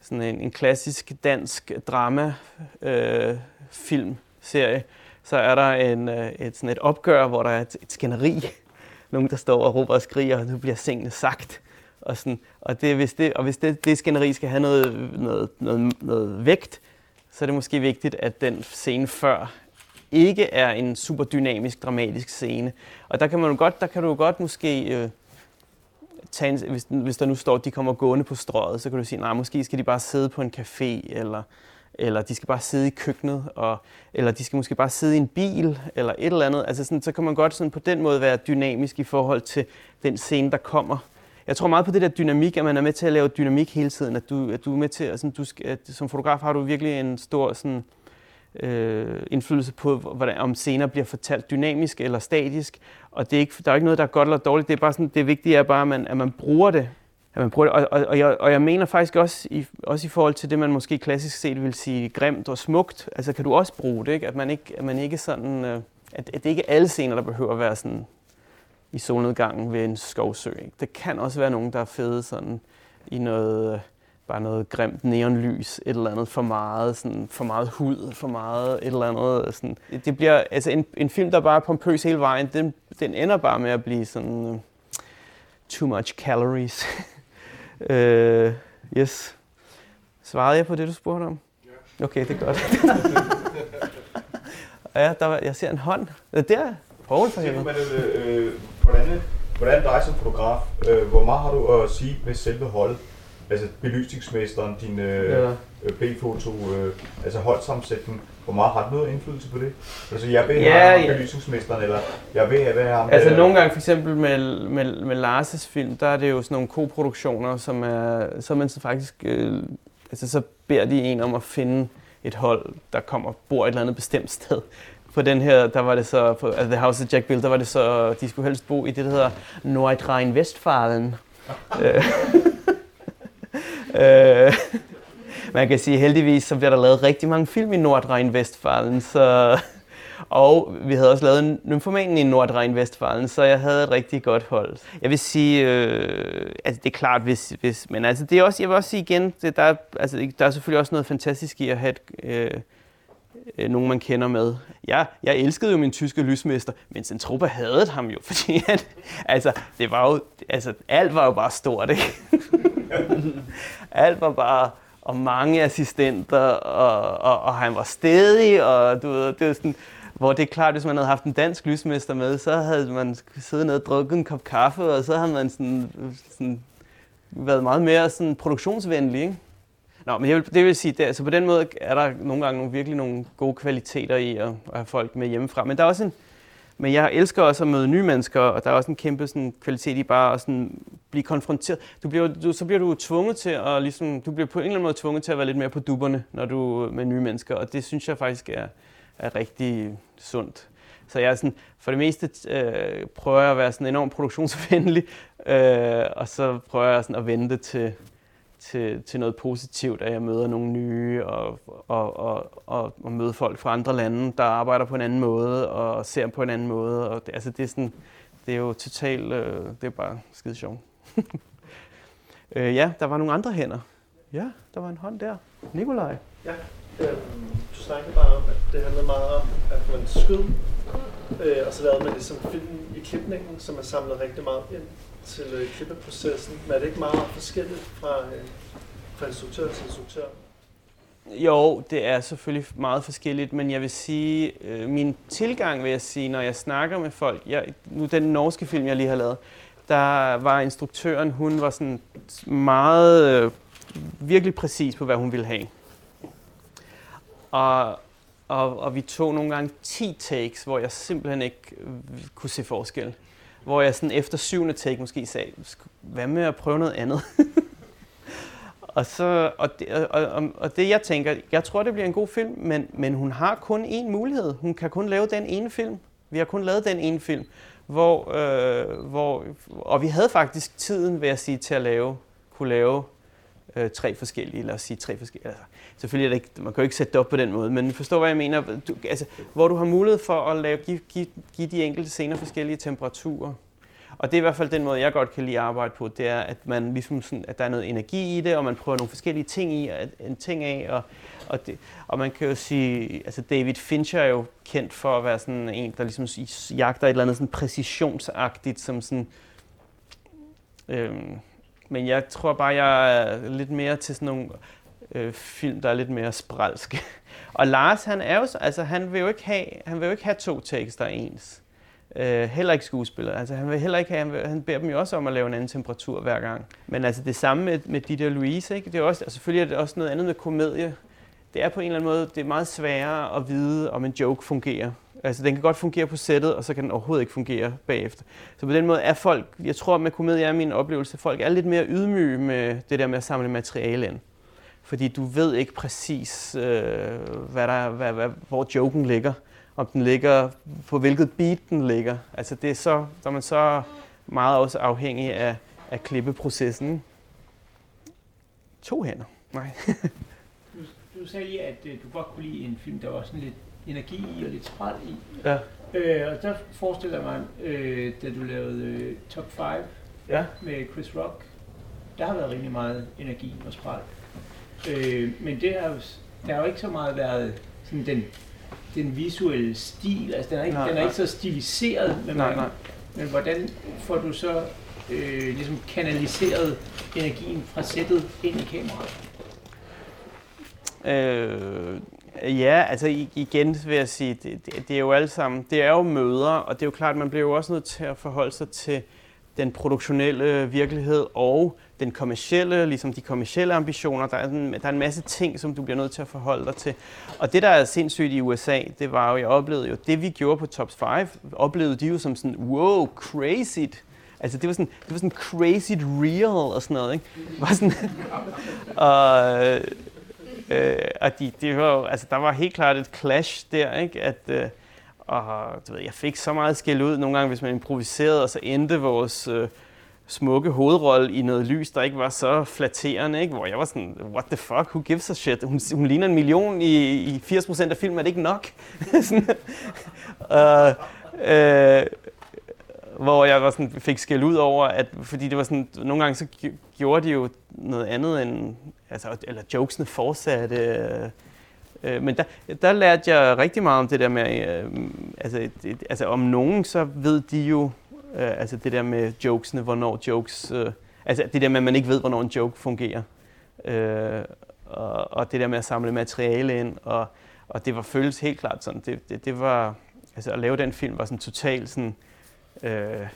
[SPEAKER 2] sådan en, en klassisk dansk drama øh, filmserie, så er der en, øh, et, sådan et opgør, hvor der er et, et skænderi, nogen, der står og råber og skriger, og nu bliver sengene sagt. Og, sådan, og, det, hvis, det, og hvis det, det skænderi skal have noget, noget, noget, noget vægt, så er det måske vigtigt, at den scene før ikke er en super dynamisk, dramatisk scene. Og der kan man jo godt, der kan du jo godt måske, øh, tage en, hvis, hvis der nu står, at de kommer gående på strøget, så kan du sige, nej, måske skal de bare sidde på en café, eller, eller de skal bare sidde i køkkenet, og, eller de skal måske bare sidde i en bil, eller et eller andet. Altså sådan, så kan man godt sådan på den måde være dynamisk i forhold til den scene, der kommer. Jeg tror meget på det der dynamik, at man er med til at lave dynamik hele tiden, at du, at du er med til, at, sådan, du skal, at som fotograf har du virkelig en stor sådan, øh, indflydelse på, hvordan, om scener bliver fortalt dynamisk eller statisk. Og det er ikke, der er ikke noget, der er godt eller dårligt. Det er bare sådan, det vigtige er bare, at man, at man bruger det. At man bruger det. Og, og, og, jeg, og jeg mener faktisk også i, også i forhold til det, man måske klassisk set vil sige grimt og smukt, altså kan du også bruge det, ikke? At man ikke, at man ikke sådan, øh, at, at det ikke er alle scener, der behøver at være sådan i solnedgangen ved en skovsø. Ikke? Det kan også være nogen, der er fede sådan i noget, øh, bare noget grimt neonlys, et eller andet for meget, sådan, for meget hud, for meget et eller andet. Øh, sådan. Det bliver, altså en, en film, der bare er pompøs hele vejen, den, den ender bare med at blive sådan uh, too much calories. uh, yes. Svarede jeg på det, du spurgte om? Ja. Okay, det er godt. ja, der var, jeg ser en hånd. Der, Poul for helvede.
[SPEAKER 7] Øh, hvordan, hvordan dig som fotograf, øh, hvor meget har du at sige med selve holdet? Altså belysningsmesteren, din øh, ja. øh, B-foto, øh, altså holdsammensætning, hvor meget har du noget indflydelse på det? Altså jeg ved, ja, ja. belysningsmesteren, eller jeg ved, hvad er
[SPEAKER 2] Altså nogle gange for eksempel med, med, med Lars' film, der er det jo sådan nogle koproduktioner, som er, så man så faktisk, øh, altså så beder de en om at finde et hold, der kommer bor et eller andet bestemt sted på den her, der var det så, på altså The House of Jack Bill, der var det så, de skulle helst bo i det, der hedder Nordrhein-Westfalen. Øh. man kan sige, heldigvis så bliver der lavet rigtig mange film i Nordrhein-Westfalen, så, og vi havde også lavet Nymphomanen i Nordrhein-Westfalen, så jeg havde et rigtig godt hold. Jeg vil sige, øh, altså det er klart, hvis, hvis, men altså det er også, jeg vil også sige igen, det, der, altså, der er selvfølgelig også noget fantastisk i at have et, øh, øh, nogen, man kender med. Ja, jeg elskede jo min tyske lysmester, men Centropa havde ham jo, fordi at, altså, det var jo, altså, alt var jo bare stort, ikke? alt var bare, og mange assistenter, og, og, og han var stedig, og du ved, det var sådan, hvor det er klart, hvis man havde haft en dansk lysmester med, så havde man siddet ned og drukket en kop kaffe, og så havde man sådan, sådan været meget mere sådan produktionsvenlig, ikke? Nå, men jeg vil, det vil sige, det, altså på den måde er der nogle gange nogle, virkelig nogle gode kvaliteter i at, at have folk med hjemmefra. Men der er også en, men jeg elsker også at møde nye mennesker, og der er også en kæmpe sådan, kvalitet i bare at sådan, blive konfronteret. Du bliver, du, så bliver du tvunget til at, ligesom, du bliver på en eller anden måde tvunget til at være lidt mere på dupperne, når du med nye mennesker, og det synes jeg faktisk er, er rigtig sundt. Så jeg er sådan, for det meste øh, prøver jeg at være sådan enormt produktionsvenlig, øh, og så prøver jeg sådan at vente til, til, til noget positivt, at jeg møder nogle nye og, og, og, og, og møder folk fra andre lande, der arbejder på en anden måde og ser på en anden måde. Og det, altså det, er sådan, det er jo totalt, øh, det er bare skide sjovt. øh, ja, der var nogle andre hænder. Ja, der var en hånd der. Nikolaj.
[SPEAKER 8] Ja, øh, du snakkede bare om, at det handlede meget om, at man skød, øh, og så lavede man ligesom filmen i klipningen, som er samlet rigtig meget ind til øh, klippeprocessen. Men er det ikke meget forskelligt fra, øh, fra instruktør til instruktør?
[SPEAKER 2] Jo, det er selvfølgelig meget forskelligt, men jeg vil sige, øh, min tilgang vil jeg sige, når jeg snakker med folk, jeg, nu den norske film, jeg lige har lavet, der var instruktøren, hun var sådan meget, øh, virkelig præcis på, hvad hun ville have. Og, og, og vi tog nogle gange 10 takes, hvor jeg simpelthen ikke øh, kunne se forskel hvor jeg sådan efter syvende take måske sagde, hvad med at prøve noget andet? og, så, og, det, og, og, og det jeg tænker, jeg tror det bliver en god film, men, men hun har kun én mulighed. Hun kan kun lave den ene film. Vi har kun lavet den ene film. Hvor, øh, hvor, og vi havde faktisk tiden, vil jeg sige, til at lave, kunne lave øh, tre forskellige, lad os sige tre forskellige. Altså, selvfølgelig er det ikke, man kan jo ikke sætte det op på den måde, men forstår hvad jeg mener, du, altså, hvor du har mulighed for at lave, give, give, give de enkelte scener forskellige temperaturer. Og det er i hvert fald den måde, jeg godt kan lide at arbejde på, det er, at man ligesom sådan, at der er noget energi i det, og man prøver nogle forskellige ting i, en ting af, og, og, det, og man kan jo sige, altså David Fincher er jo kendt for at være sådan en, der ligesom jagter et eller andet sådan præcisionsagtigt, som sådan, øhm, men jeg tror bare, jeg er lidt mere til sådan nogle øh, film, der er lidt mere spralske. Og Lars, han er jo, altså han vil jo ikke have, han vil jo ikke have to takes, der ens. Øh, heller ikke skuespiller. Altså, han vil heller ikke have, han, vil, han beder dem jo også om at lave en anden temperatur hver gang. Men altså det samme med, med Ditte og Louise, ikke? Det er også, altså, selvfølgelig er det også noget andet med komedie. Det er på en eller anden måde, det er meget sværere at vide, om en joke fungerer. Altså den kan godt fungere på sættet, og så kan den overhovedet ikke fungere bagefter. Så på den måde er folk, jeg tror med komedie er min oplevelse, folk er lidt mere ydmyge med det der med at samle materiale ind. Fordi du ved ikke præcis, øh, hvad der, hvad, hvad, hvor joken ligger om den ligger, på hvilket beat den ligger. Altså det er så, der er man så meget også afhængig af, af klippeprocessen. To hænder. Nej.
[SPEAKER 9] du, du sagde lige, at uh, du godt kunne lide en film, der var sådan lidt energi i og lidt spræl i.
[SPEAKER 2] Ja.
[SPEAKER 9] Øh, og der forestiller jeg mig, øh, da du lavede øh, Top 5
[SPEAKER 2] ja.
[SPEAKER 9] med Chris Rock, der har været rigtig meget energi og spræl. Øh, men det har, der har jo ikke så meget været sådan den den visuelle stil, altså den er ikke, nej, den er nej. ikke så stiliseret, men, nej, nej. men hvordan får du så øh, ligesom kanaliseret energien fra sættet ind i kameraet?
[SPEAKER 2] Øh, ja, altså igen vil jeg sige, det, det, det er jo alle sammen, det er jo møder, og det er jo klart, man bliver jo også nødt til at forholde sig til den produktionelle virkelighed og den kommercielle, ligesom de kommercielle ambitioner. Der er, en, der er en masse ting, som du bliver nødt til at forholde dig til. Og det, der er sindssygt i USA, det var jo, jeg oplevede jo, det vi gjorde på Top 5, oplevede de jo som sådan, wow, crazy. Altså det var sådan, det var sådan crazy real og sådan noget, ikke? Var sådan, og, øh, øh, og de, de var jo, altså der var helt klart et clash der, ikke? At, øh, og du ved, jeg fik så meget skæld ud nogle gange, hvis man improviserede, og så endte vores øh, smukke hovedrolle i noget lys, der ikke var så flatterende, ikke? hvor jeg var sådan, what the fuck, who gives a shit? Hun, hun ligner en million i, i 80% af filmen, er det ikke nok? sådan, uh, uh, hvor jeg var sådan, fik skæld ud over, at fordi det var sådan, nogle gange så gjorde de jo noget andet end, altså, eller jokesene fortsatte, Øh, men der, der lærte jeg rigtig meget om det der med, øh, altså, det, altså om nogen, så ved de jo, Øh, altså det der med jokesene, hvornår jokes... Øh, altså det der med, at man ikke ved, hvornår en joke fungerer. Øh, og, og det der med at samle materiale ind. Og, og det var føles helt klart sådan. Det, det, det var... Altså at lave den film var sådan totalt sådan... Øh,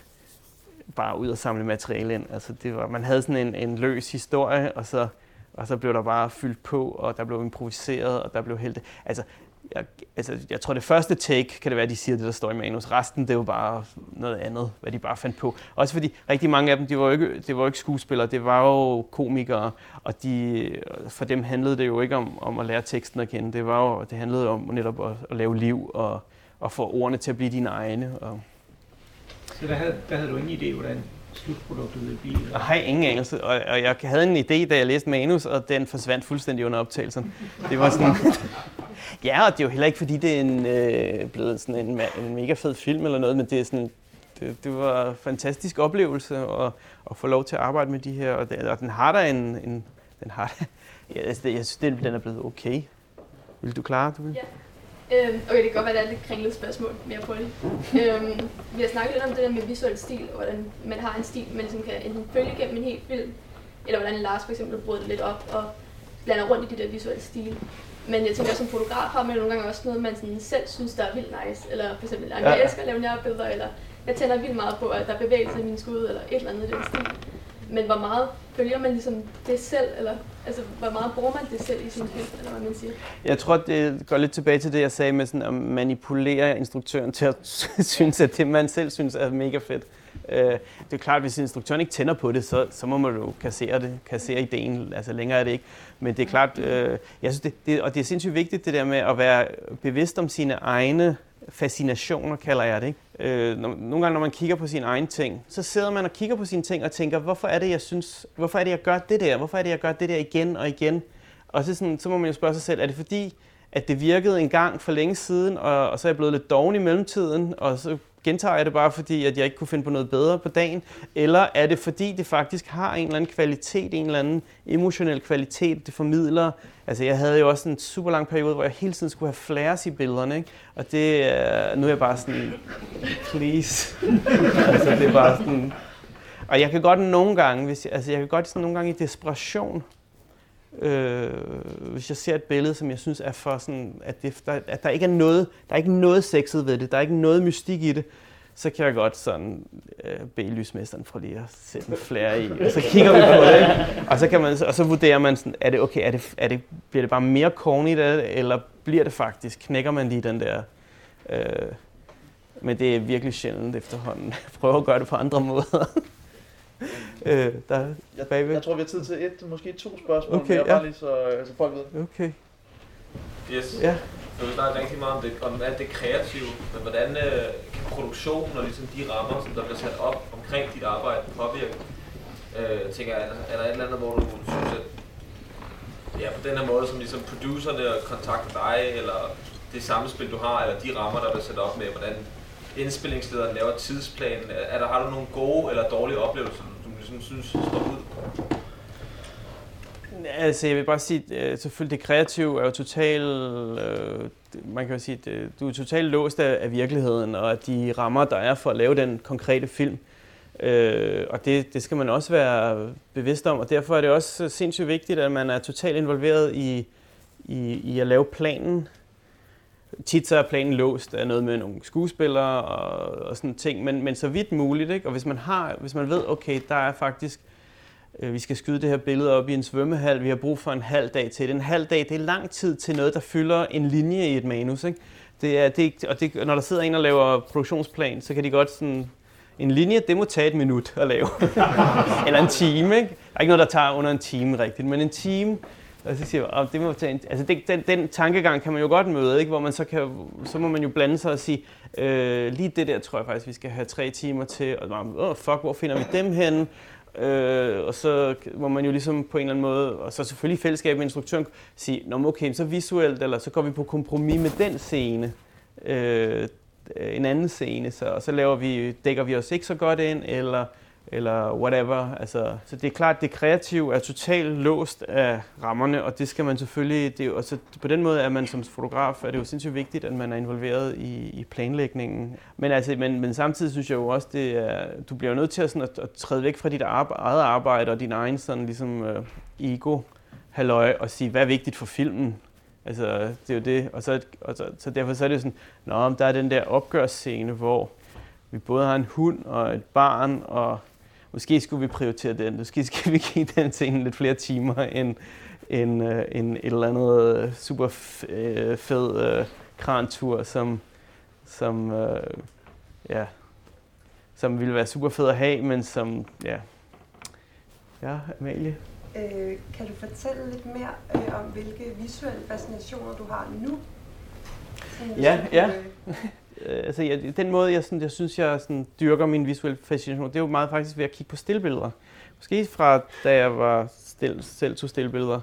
[SPEAKER 2] bare ud og samle materiale ind. Altså det var, man havde sådan en, en løs historie, og så, og så blev der bare fyldt på, og der blev improviseret, og der blev helt... Altså, jeg, altså, jeg tror, det første take kan det være, at de siger det, der står i manus. Resten, det er jo bare noget andet, hvad de bare fandt på. Også fordi rigtig mange af dem, de var jo ikke, det var jo ikke skuespillere, det var jo komikere, og de, for dem handlede det jo ikke om, om at lære teksten at kende. Det, var jo, det handlede om netop at, at lave liv og, og få ordene til at blive dine egne. Og...
[SPEAKER 9] Så der havde, der havde du ingen idé, hvordan slutproduktet ville blive?
[SPEAKER 2] Jeg har ingen anelse, og, og jeg havde en idé, da jeg læste manus, og den forsvandt fuldstændig under optagelsen. Det var sådan... Ja, og det er jo heller ikke, fordi det er en, øh, blevet sådan en, en mega fed film eller noget, men det er sådan, det, det var en fantastisk oplevelse at, at få lov til at arbejde med de her, og, det, og den har da en, en den har ja, altså, det, jeg synes, den, er blevet okay. Vil du klare? Du vil?
[SPEAKER 10] Ja. Øhm, okay, det kan godt være, at det er lidt kringlet spørgsmål mere på det. øhm, vi har snakket lidt om det der med visuel stil, og hvordan man har en stil, man ligesom kan enten følge gennem en hel film, eller hvordan Lars for eksempel bryder det lidt op og blander rundt i det der visuelle stil. Men jeg tænker, som fotograf har man nogle gange også noget, man sådan selv synes, der er vildt nice. Eller for eksempel, at jeg elsker at lave nærbilleder, eller jeg tænder vildt meget på, at der er bevægelse i mine skud, eller et eller andet i den stil. Men hvor meget følger man ligesom det selv, eller altså, hvor meget bruger man det selv i sin film, eller hvad man siger?
[SPEAKER 2] Jeg tror, det går lidt tilbage til det, jeg sagde med sådan at manipulere instruktøren til at synes, at det, man selv synes er mega fedt. Øh, det er klart, at hvis instruktøren ikke tænder på det, så, så må man jo kassere det, kassere ideen. Altså længere er det ikke. Men det er klart, øh, jeg synes, det, det, og det er sindssygt vigtigt, det der med at være bevidst om sine egne fascinationer, kalder jeg det. Ikke? Øh, når, nogle gange, når man kigger på sine egne ting, så sidder man og kigger på sine ting og tænker, hvorfor er det, jeg synes, hvorfor er det, jeg gør det der? Hvorfor er det, jeg gør det der igen og igen? Og så, sådan, så må man jo spørge sig selv, er det fordi, at det virkede en gang for længe siden, og, og så er jeg blevet lidt doven i mellemtiden, og så gentager jeg det bare fordi, at jeg ikke kunne finde på noget bedre på dagen? Eller er det fordi, det faktisk har en eller anden kvalitet, en eller anden emotionel kvalitet, det formidler? Altså jeg havde jo også en super lang periode, hvor jeg hele tiden skulle have flares i billederne, ikke? Og det, uh, nu er jeg bare sådan, please. altså det er bare sådan... Og jeg kan godt nogle gange, hvis jeg, altså jeg kan godt sådan nogle gange i desperation, øh, hvis jeg ser et billede, som jeg synes er for sådan, at, det, der, at der ikke er noget, der er ikke noget sexet ved det, der er ikke noget mystik i det, så kan jeg godt sådan øh, bede lysmesteren for lige at sætte en flere i, og så kigger vi på det, ikke? og så, kan man, og så vurderer man sådan, er det okay, er det, er det, bliver det bare mere corny det, eller bliver det faktisk, knækker man lige den der, øh, men det er virkelig sjældent efterhånden. Jeg prøver at gøre det på andre måder
[SPEAKER 4] øh, der jeg, bagved. jeg tror, vi har tid til et, måske to spørgsmål
[SPEAKER 2] okay,
[SPEAKER 4] mere, ja. bare lige så altså folk ved.
[SPEAKER 2] Okay.
[SPEAKER 11] Yes.
[SPEAKER 2] Ja.
[SPEAKER 11] Så vi snakker rigtig meget om, det, om alt det kreative, men hvordan øh, kan produktionen og ligesom de rammer, som der bliver sat op omkring dit arbejde, påvirke? Øh, tænker jeg, er der et eller andet, hvor du synes, at ja, på den her måde, som ligesom producerne kontakter dig, eller det samspil, du har, eller de rammer, der bliver sat op med, hvordan indspillingslederen laver tidsplan. Er der, har du nogle gode eller dårlige oplevelser, som du ligesom synes står ud?
[SPEAKER 2] Altså, jeg vil bare sige, at øh, selvfølgelig det kreative er jo totalt, øh, man kan jo sige, at øh, du er totalt låst af, af virkeligheden, og af de rammer, der er for at lave den konkrete film. Øh, og det, det skal man også være bevidst om, og derfor er det også sindssygt vigtigt, at man er totalt involveret i, i, i at lave planen. Tit så er planen låst af noget med nogle skuespillere og, og sådan ting, men, men så vidt muligt. Ikke? Og hvis man, har, hvis man ved, okay, der er faktisk Øh, vi skal skyde det her billede op i en svømmehal, vi har brug for en halv dag til det. En halv dag, det er lang tid til noget, der fylder en linje i et manus. Ikke? Det er, det, og det, når der sidder en og laver produktionsplan, så kan de godt sådan, en linje, det må tage et minut at lave. Eller en time, ikke? Der er ikke noget, der tager under en time rigtigt, men en time, og så siger jeg, oh, det må tage en, altså det, den, den, tankegang kan man jo godt møde, ikke? hvor man så kan, så må man jo blande sig og sige, øh, lige det der tror jeg faktisk, vi skal have tre timer til, og oh, fuck, hvor finder vi dem henne? Øh, og så må man jo ligesom på en eller anden måde, og så selvfølgelig i fællesskab med instruktøren, sige, Nå, okay, så visuelt, eller så går vi på kompromis med den scene, øh, en anden scene, så, og så laver vi, dækker vi os ikke så godt ind, eller eller whatever. Altså, så det er klart, at det kreative er totalt låst af rammerne, og det skal man selvfølgelig, det og så altså, på den måde er man som fotograf, er det jo sindssygt vigtigt, at man er involveret i, i planlægningen. Men, altså, men, men samtidig synes jeg jo også, det er, du bliver jo nødt til at, sådan, at, at træde væk fra dit arbejde, eget arbejde og din egen sådan, ligesom, uh, ego halløj og sige, hvad er vigtigt for filmen? Altså, det er jo det. Og så, og så, så derfor så er det jo sådan, Nå, der er den der opgørsscene, hvor vi både har en hund og et barn, og måske skulle vi prioritere den. Måske skal vi give den scene lidt flere timer end, end, uh, end et eller andet øh, super uh, fed uh, krantur, som, som, uh, ja, som ville være super fed at have, men som, ja, ja, Amalie?
[SPEAKER 12] Øh, kan du fortælle lidt mere øh, om, hvilke visuelle fascinationer du har nu?
[SPEAKER 2] ja, ja. øh, Øh, altså, jeg, den måde, jeg, sådan, jeg synes, jeg sådan, dyrker min visuelle fascination, det er jo meget faktisk ved at kigge på stillbilleder. Måske fra da jeg var still, selv tog stillbilleder.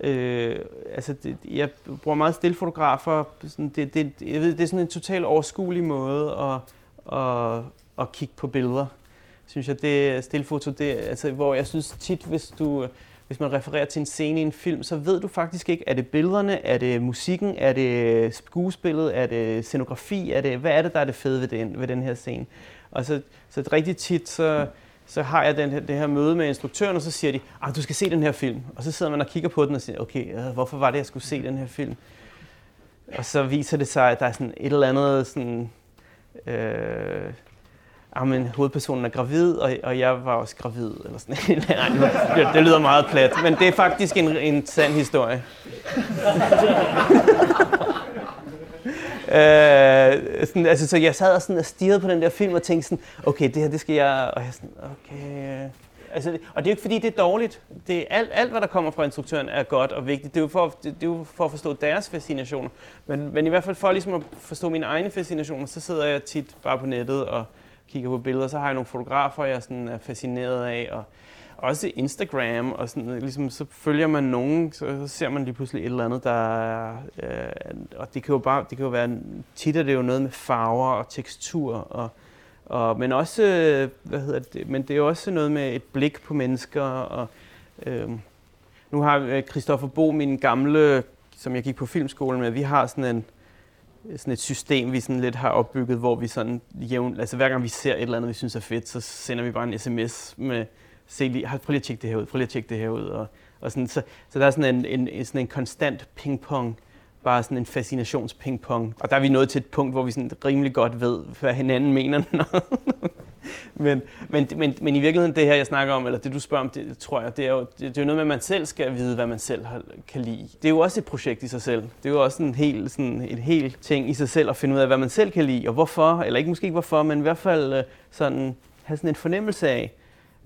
[SPEAKER 2] Øh, altså, det, jeg bruger meget stillfotografer. Sådan, det, det, jeg ved, det er sådan en total overskuelig måde at, at, at kigge på billeder. Synes jeg, det stillfoto, det, altså, hvor jeg synes tit, hvis du hvis man refererer til en scene i en film, så ved du faktisk ikke, er det billederne, er det musikken, er det øh, skuespillet, er det scenografi, er det, hvad er det, der er det fede ved den, ved den her scene? Og så, så rigtig tit, så, så har jeg den her, det her møde med instruktøren, og så siger de, ah, du skal se den her film. Og så sidder man og kigger på den og siger, okay, øh, hvorfor var det, jeg skulle se den her film? Og så viser det sig, at der er sådan et eller andet sådan, øh, Ah, men hovedpersonen er gravid, og, og jeg var også gravid, eller sådan Nej, det, det lyder meget plat, men det er faktisk en, en sand historie. øh, sådan, altså, så jeg sad og, sådan, og stirrede på den der film og tænkte sådan, okay, det her, det skal jeg... Og jeg sådan, okay... Øh. Altså, og det er jo ikke fordi, det er dårligt. Det er alt, alt, hvad der kommer fra instruktøren, er godt og vigtigt. Det er jo for, det, det er jo for at forstå deres fascinationer. Men, men i hvert fald for ligesom at forstå mine egne fascinationer, så sidder jeg tit bare på nettet og kigger på billeder, så har jeg nogle fotografer, jeg sådan er fascineret af, og også Instagram, og sådan, ligesom, så følger man nogen, så, så ser man lige pludselig et eller andet, der er, øh, og det kan jo bare, det kan jo være, tit er det jo noget med farver og tekstur, og, og, men også, øh, hvad hedder det, men det er jo også noget med et blik på mennesker, og øh, nu har øh, Christoffer Bo, min gamle, som jeg gik på filmskolen med, vi har sådan en, sådan et system, vi sådan lidt har opbygget, hvor vi sådan jævn, altså hver gang vi ser et eller andet, vi synes er fedt, så sender vi bare en sms med, se lige, prøv lige at tjekke det her ud, prøv lige at tjekke det her ud. Og, og sådan, så, så der er sådan en, en, en sådan en konstant pingpong, bare sådan en fascinationspingpong. Og der er vi nået til et punkt, hvor vi sådan rimelig godt ved, hvad hinanden mener. men, men, men, men i virkeligheden, det her, jeg snakker om, eller det du spørger om, det tror jeg, det er jo, det, det er jo noget med, at man selv skal vide, hvad man selv har, kan lide. Det er jo også et projekt i sig selv. Det er jo også en hel, sådan, en hel ting i sig selv at finde ud af, hvad man selv kan lide, og hvorfor, eller ikke måske ikke hvorfor, men i hvert fald øh, sådan, have sådan en fornemmelse af,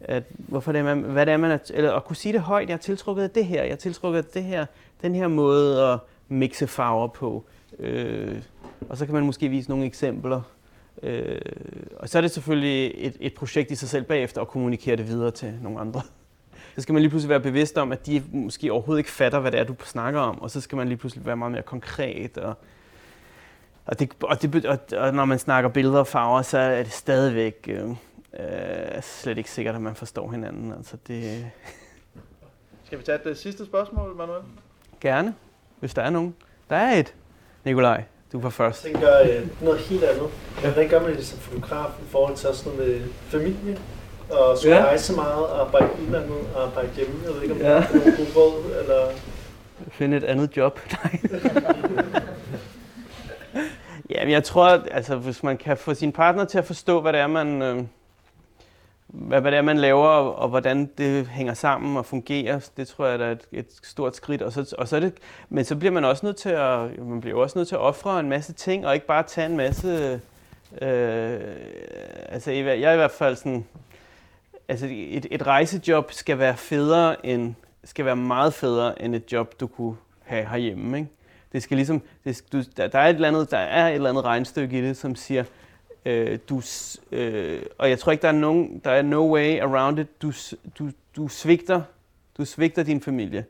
[SPEAKER 2] at hvorfor det er, man, hvad det er, man er, eller at kunne sige det højt, jeg er tiltrukket af det her, jeg er tiltrukket af det her, den her måde at mixe farver på. Øh, og så kan man måske vise nogle eksempler. Øh, og så er det selvfølgelig et, et projekt i sig selv bagefter at kommunikere det videre til nogle andre. Så skal man lige pludselig være bevidst om, at de måske overhovedet ikke fatter, hvad det er, du snakker om, og så skal man lige pludselig være meget mere konkret. Og, og, det, og, det, og, og når man snakker billeder og farver, så er det stadigvæk øh, øh, slet ikke sikkert, at man forstår hinanden. Altså det...
[SPEAKER 4] Skal vi tage det sidste spørgsmål, Manuel?
[SPEAKER 2] Gerne, hvis der er nogen. Der er et. Nikolaj, du var først.
[SPEAKER 8] Jeg tænker øh, noget helt andet. Hvordan gør man det som fotograf i forhold til sådan noget med familie? Og skulle
[SPEAKER 2] Ja.
[SPEAKER 8] ja. rejse meget, og arbejde i udlandet, og arbejde hjemme? Jeg ved ikke, om
[SPEAKER 2] Ja.
[SPEAKER 8] ja. nogle gode råd, eller...
[SPEAKER 2] Finde et andet job. Nej. ja, men jeg tror, at, altså, hvis man kan få sin partner til at forstå, hvad det er, man, øh, hvad, hvad det er, man laver, og, og hvordan det hænger sammen og fungerer, det tror jeg der er et, et stort skridt. Og så, og så er det, men så bliver man også nødt til at, man bliver også nødt til at ofre en masse ting, og ikke bare tage en masse... Øh, altså, jeg er i hvert fald sådan... Altså, et, et rejsejob skal være federe end, skal være meget federe end et job, du kunne have herhjemme. Ikke? Det skal ligesom, det, du, der, der, er et eller andet, der er et eller andet regnstykke i det, som siger, øh, du, øh, og jeg tror ikke, der er, nogen, der er no way around it, du, du, du, svigter, du svigter din familie.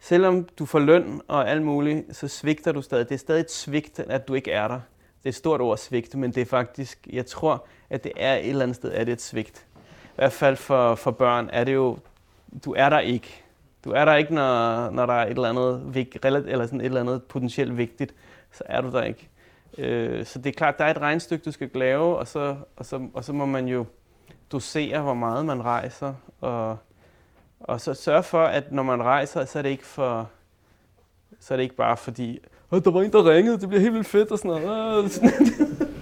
[SPEAKER 2] Selvom du får løn og alt muligt, så svigter du stadig. Det er stadig et svigt, at du ikke er der. Det er et stort ord svigt, men det er faktisk, jeg tror, at det er et eller andet sted, er det et svigt. I hvert fald for, for børn er det jo, du er der ikke. Du er der ikke, når, når der er et eller andet, vig, eller sådan et eller andet potentielt vigtigt, så er du der ikke. Øh, så det er klart, der er et regnstykke, du skal lave, og så, og så, og så må man jo dosere, hvor meget man rejser, og, og så sørge for, at når man rejser, så er det ikke for, så er det ikke bare fordi, Åh, der var en, der ringede, det bliver helt vildt fedt og sådan noget.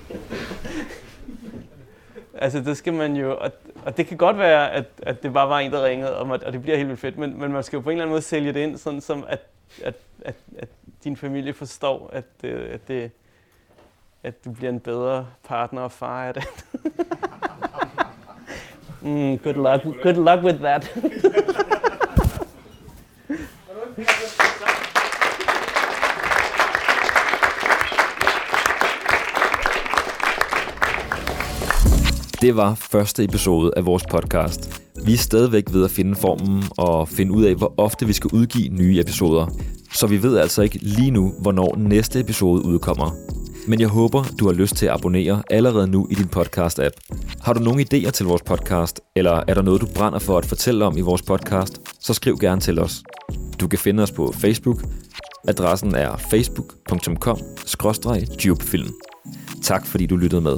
[SPEAKER 2] Altså, det skal man jo, og, og det kan godt være, at, at det bare var en, der ringede, og, man- og det bliver helt vildt fedt, men, men man skal jo på en eller anden måde sælge det ind, sådan som at, at, at, at din familie forstår, at, øh, at, det, at du bliver en bedre partner og far af det. mm, good luck, good luck with that.
[SPEAKER 1] Det var første episode af vores podcast. Vi er stadigvæk ved at finde formen og finde ud af, hvor ofte vi skal udgive nye episoder. Så vi ved altså ikke lige nu, hvornår næste episode udkommer. Men jeg håber, du har lyst til at abonnere allerede nu i din podcast-app. Har du nogle idéer til vores podcast, eller er der noget, du brænder for at fortælle om i vores podcast, så skriv gerne til os. Du kan finde os på Facebook. Adressen er facebook.com-dupefilm. Tak fordi du lyttede med.